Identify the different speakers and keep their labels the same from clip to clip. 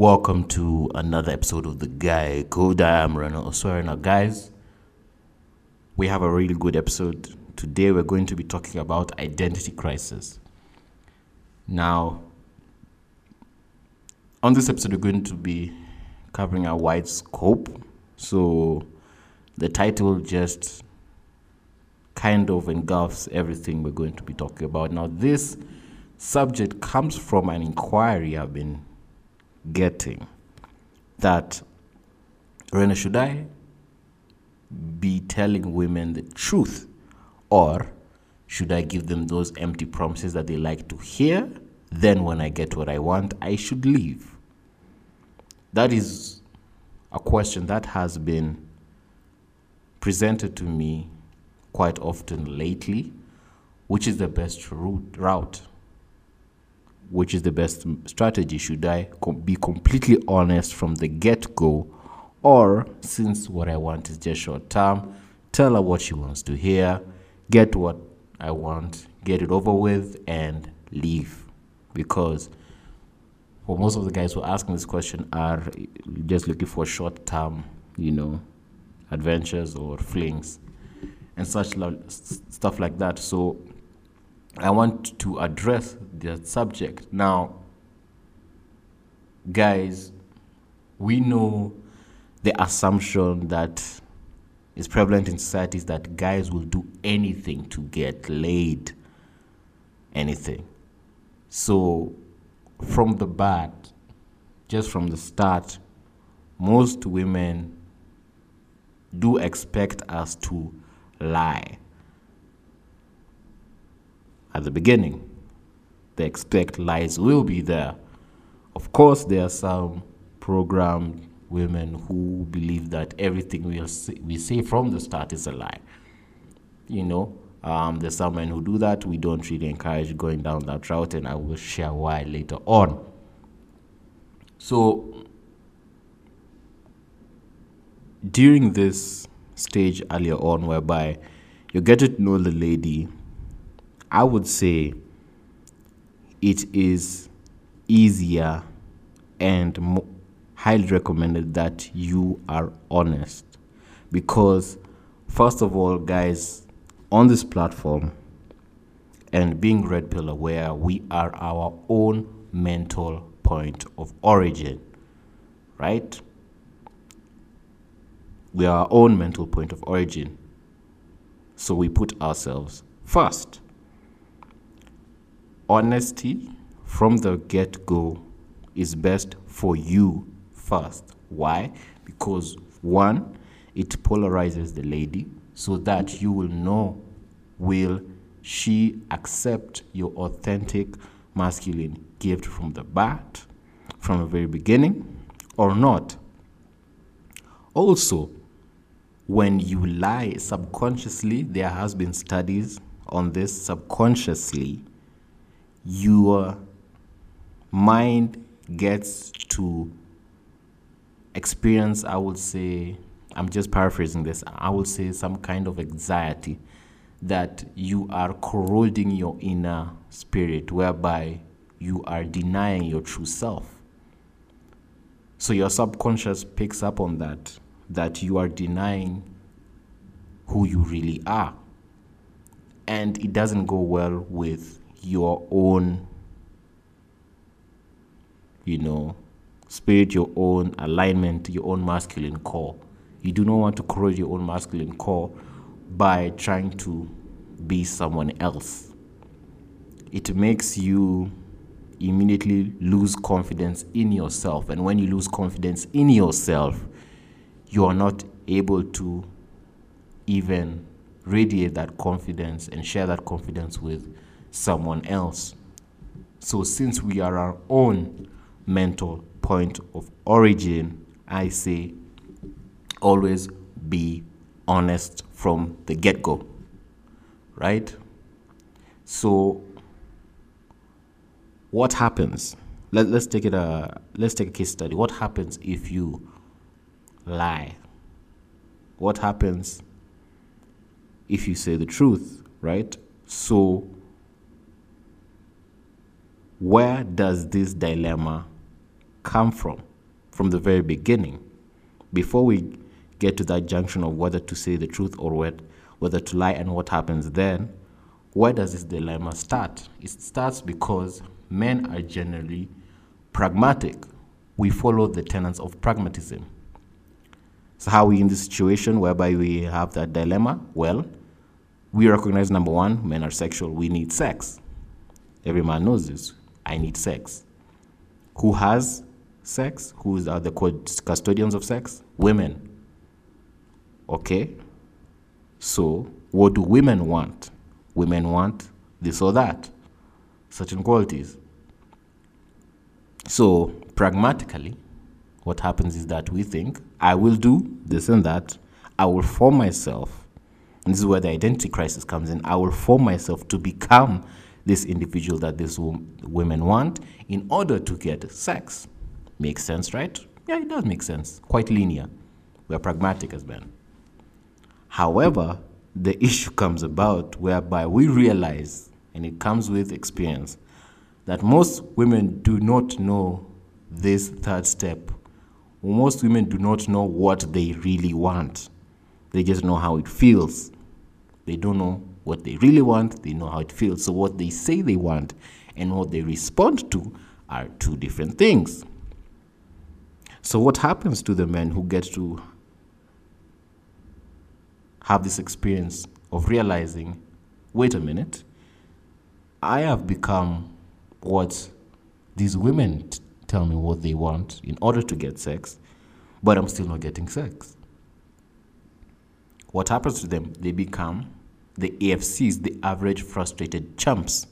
Speaker 1: Welcome to another episode of The Guy Code. I am Ronald Oswara. Now, guys, we have a really good episode. Today, we're going to be talking about identity crisis. Now, on this episode, we're going to be covering a wide scope. So, the title just kind of engulfs everything we're going to be talking about. Now, this subject comes from an inquiry I've been getting that Rena, should I be telling women the truth or should I give them those empty promises that they like to hear? Then, when I get what I want, I should leave. That is a question that has been presented to me quite often lately. Which is the best route? route? Which is the best strategy? Should I be completely honest from the get go? Or, since what I want is just short term, tell her what she wants to hear, get what I want, get it over with, and leave. Because for most of the guys who are asking this question are just looking for short term, you know, adventures or flings and such lo- stuff like that. So, I want to address the subject. Now, guys, we know the assumption that is prevalent in society is that guys will do anything to get laid. Anything. So, from the bat, just from the start, most women do expect us to lie at the beginning. They expect lies will be there. Of course, there are some programmed women who believe that everything we say, we say from the start is a lie. You know, um, there's some men who do that. We don't really encourage going down that route, and I will share why later on. So, during this stage earlier on, whereby you get to know the lady I would say it is easier and mo- highly recommended that you are honest. Because first of all guys on this platform and being red pill aware we are our own mental point of origin right? We are our own mental point of origin. So we put ourselves first honesty from the get go is best for you first. Why? Because one, it polarizes the lady so that you will know will she accept your authentic masculine gift from the bat, from the very beginning, or not. Also, when you lie subconsciously, there has been studies on this subconsciously your mind gets to experience, I would say, I'm just paraphrasing this, I would say some kind of anxiety that you are corroding your inner spirit, whereby you are denying your true self. So your subconscious picks up on that, that you are denying who you really are. And it doesn't go well with your own, you know, spirit, your own alignment, your own masculine core. You do not want to corrode your own masculine core by trying to be someone else. It makes you immediately lose confidence in yourself. And when you lose confidence in yourself, you are not able to even radiate that confidence and share that confidence with someone else. So, since we are our own mental point of origin, I say always be honest from the get go. Right? So, what happens? Let, let's take it a let's take a case study. What happens if you lie? What happens if you say the truth, right? So where does this dilemma come from? from the very beginning. Before we get to that junction of whether to say the truth or whether to lie and what happens then, where does this dilemma start? It starts because men are generally pragmatic. We follow the tenets of pragmatism. So, how are we in this situation whereby we have that dilemma? Well, we recognize number one, men are sexual. We need sex. Every man knows this. I need sex. Who has sex? Who are the custodians of sex? Women. Okay? So, what do women want? Women want this or that, certain qualities. So, pragmatically, what happens is that we think, I will do this and that, I will form myself. And this is where the identity crisis comes in. I will form myself to become this individual that these women want in order to get sex. Makes sense, right? Yeah, it does make sense. Quite linear. We're pragmatic as men. However, the issue comes about whereby we realize, and it comes with experience, that most women do not know this third step. Most women do not know what they really want. They just know how it feels. They don't know what they really want, they know how it feels. So, what they say they want and what they respond to are two different things. So, what happens to the men who get to have this experience of realizing wait a minute, I have become what these women t- tell me what they want in order to get sex, but I'm still not getting sex. What happens to them? They become the AFCs, the average frustrated chumps.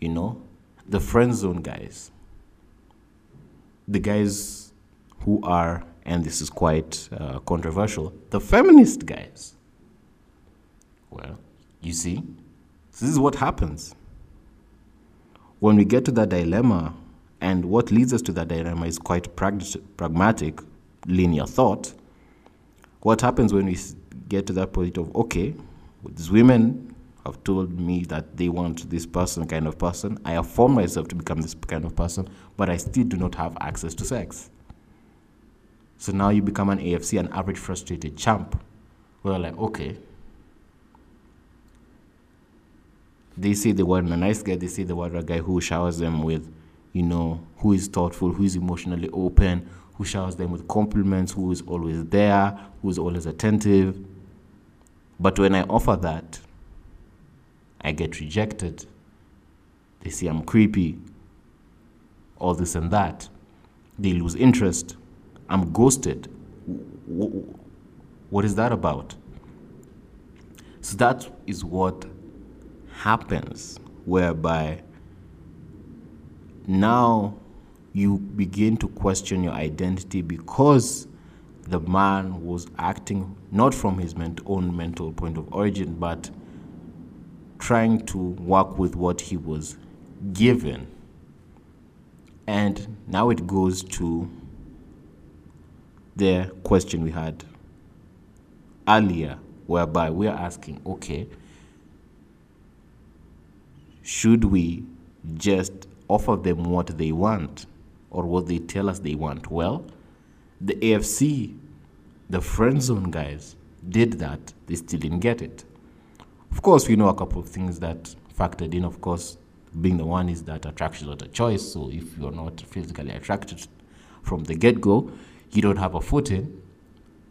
Speaker 1: You know, the friend zone guys. The guys who are, and this is quite uh, controversial, the feminist guys. Well, you see, this is what happens. When we get to that dilemma, and what leads us to that dilemma is quite pragmatic, linear thought. What happens when we get to that point of, okay, these women have told me that they want this person kind of person. I have formed myself to become this kind of person, but I still do not have access to sex. So now you become an AFC, an average frustrated champ. We're like, okay. They say they want a nice guy, they say they want a guy who showers them with, you know, who is thoughtful, who is emotionally open, who showers them with compliments, who is always there, who is always attentive but when I offer that, I get rejected. They say I'm creepy, all this and that. They lose interest. I'm ghosted. What is that about? So that is what happens, whereby now you begin to question your identity because the man was acting not from his own mental point of origin, but trying to work with what he was given. And now it goes to the question we had earlier, whereby we're asking, okay, should we just offer them what they want or what they tell us they want? Well, the AFC, the friend zone guys, did that, they still didn't get it. Of course, we know a couple of things that factored in. Of course, being the one is that attraction is not a choice. So if you're not physically attracted from the get go, you don't have a foot in.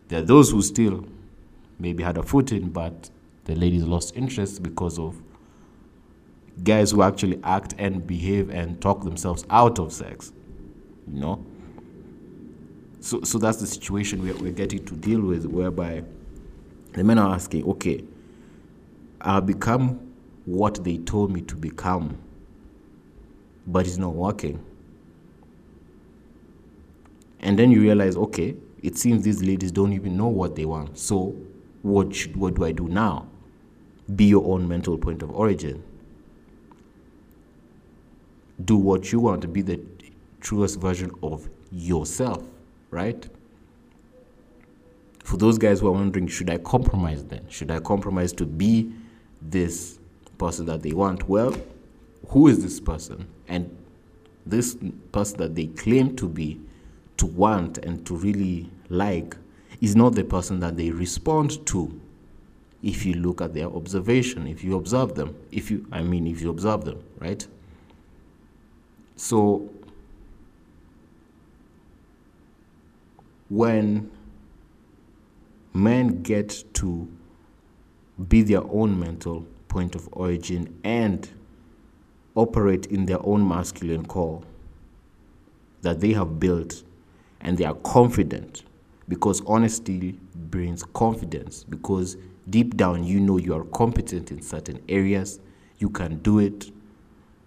Speaker 1: There are those who still maybe had a foot in, but the ladies lost interest because of guys who actually act and behave and talk themselves out of sex. You know? So, so that's the situation we're, we're getting to deal with, whereby the men are asking, okay, I'll become what they told me to become, but it's not working. And then you realize, okay, it seems these ladies don't even know what they want. So, what should, what do I do now? Be your own mental point of origin. Do what you want to be the truest version of yourself right? For those guys who are wondering, should I compromise then? Should I compromise to be this person that they want? Well, who is this person? And this person that they claim to be, to want and to really like is not the person that they respond to if you look at their observation if you observe them if you i mean if you observe them right so when men get to be their own mental point of origin and operate in their own masculine core that they have built and they are confident because honesty brings confidence because deep down you know you are competent in certain areas you can do it.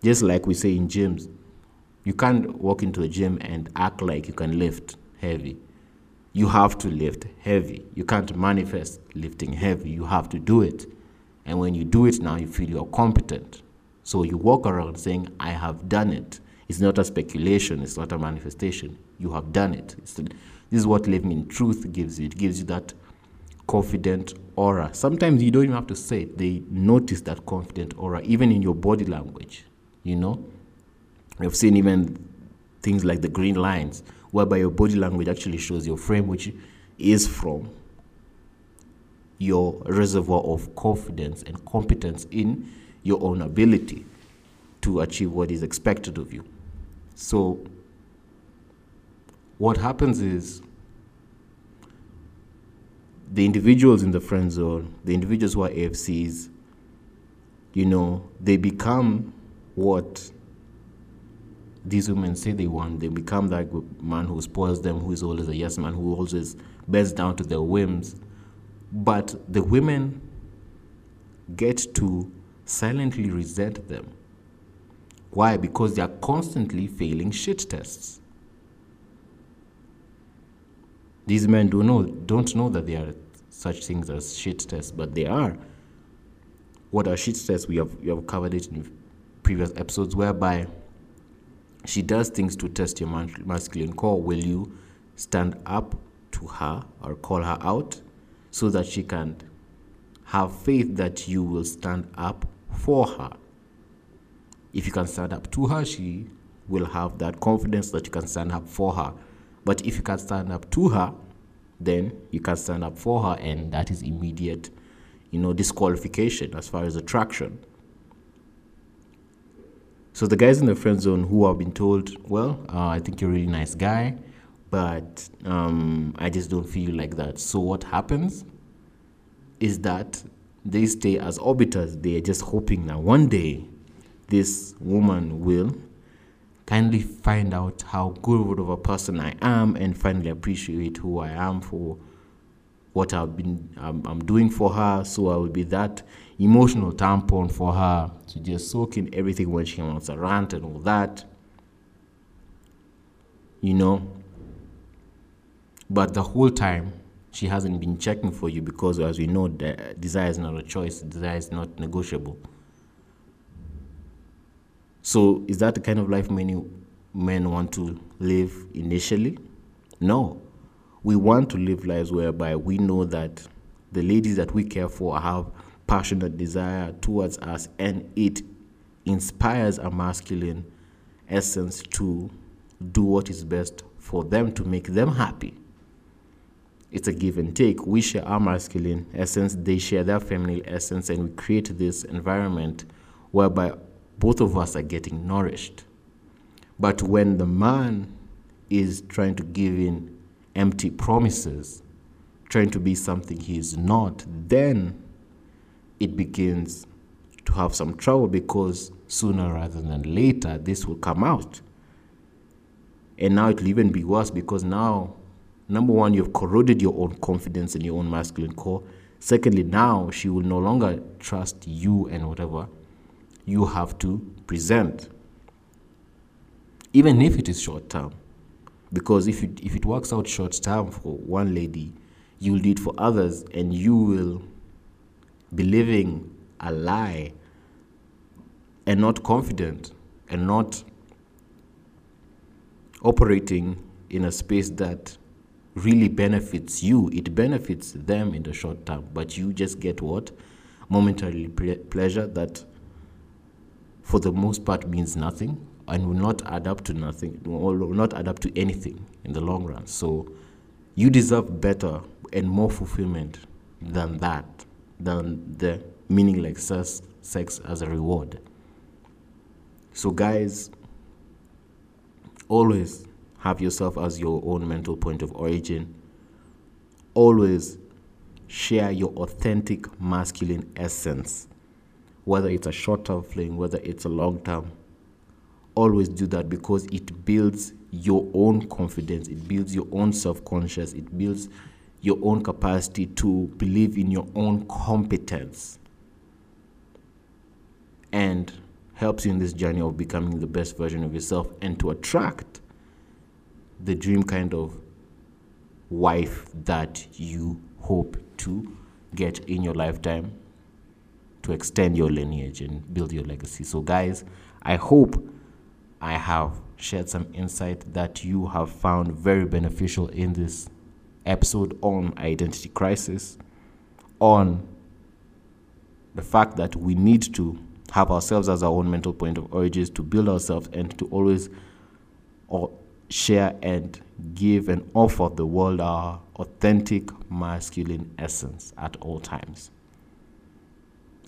Speaker 1: Just like we say in gyms you can't walk into a gym and act like you can lift heavy you have to lift heavy you can't manifest lifting heavy you have to do it and when you do it now you feel you're competent so you walk around saying i have done it it's not a speculation, it's not a manifestation. You have done it. this is what living in truth gives you. It gives you that confident aura. Sometimes you don't even have to say it, they notice that confident aura, even in your body language. You know? I've seen even things like the green lines, whereby your body language actually shows your frame, which is from your reservoir of confidence and competence in your own ability to achieve what is expected of you. So, what happens is the individuals in the friend zone, the individuals who are AFCs, you know, they become what these women say they want. They become that man who spoils them, who is always a yes man, who always bends down to their whims. But the women get to silently resent them why? Because they are constantly failing shit tests. These men do know, don't know that there are such things as shit tests, but they are. What are shit tests? We have, we have covered it in previous episodes, whereby she does things to test your masculine core. Will you stand up to her or call her out so that she can have faith that you will stand up for her? if you can stand up to her, she will have that confidence that you can stand up for her. But if you can stand up to her, then you can stand up for her, and that is immediate, you know, disqualification as far as attraction. So the guys in the friend zone who have been told, well, uh, I think you're a really nice guy, but um, I just don't feel like that. So what happens is that they stay as orbiters. They are just hoping that one day this woman will kindly find out how good of a person I am and finally appreciate who I am for what I've been I'm doing for her. So I will be that emotional tampon for her to just soak in everything when she wants to rant and all that. You know. But the whole time she hasn't been checking for you because as we know desire is not a choice, desire is not negotiable. So is that the kind of life many men want to live initially? No. We want to live lives whereby we know that the ladies that we care for have passionate desire towards us and it inspires a masculine essence to do what is best for them to make them happy. It's a give and take. We share our masculine essence, they share their feminine essence, and we create this environment whereby both of us are getting nourished. But when the man is trying to give in empty promises, trying to be something he is not, then it begins to have some trouble because sooner rather than later this will come out. And now it will even be worse because now, number one, you've corroded your own confidence in your own masculine core. Secondly, now she will no longer trust you and whatever you have to present, even if it is short term. Because if it, if it works out short term for one lady, you will do it for others, and you will be living a lie and not confident and not operating in a space that really benefits you. It benefits them in the short term, but you just get what? Momentary pleasure that for the most part means nothing and will not add up to nothing, will not add up to anything in the long run. So you deserve better and more fulfillment than that, than the meaningless sex, sex as a reward. So, guys, always have yourself as your own mental point of origin. Always share your authentic masculine essence, whether it's a short term fling, whether it's a long term. Always do that because it builds your own confidence, it builds your own self conscious, it builds your own capacity to believe in your own competence and helps you in this journey of becoming the best version of yourself and to attract the dream kind of wife that you hope to get in your lifetime to extend your lineage and build your legacy. So, guys, I hope I have shared some insight that you have found very beneficial in this episode on identity crisis, on the fact that we need to have ourselves as our own mental point of origin to build ourselves and to always or share and give and offer the world our authentic masculine essence at all times.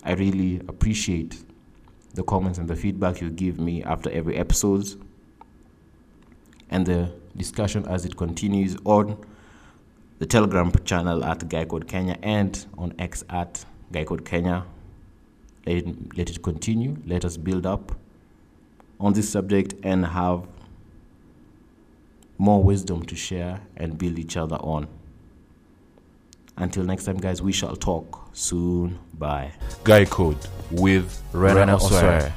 Speaker 1: I really appreciate the comments and the feedback you give me after every episode and the discussion as it continues on the Telegram channel at Guy Code Kenya and on X at Guy Code Kenya. Let it, let it continue. Let us build up on this subject and have more wisdom to share and build each other on. Until next time, guys, we shall talk soon. Bye.
Speaker 2: Guy Code with Rena, Rena Osware.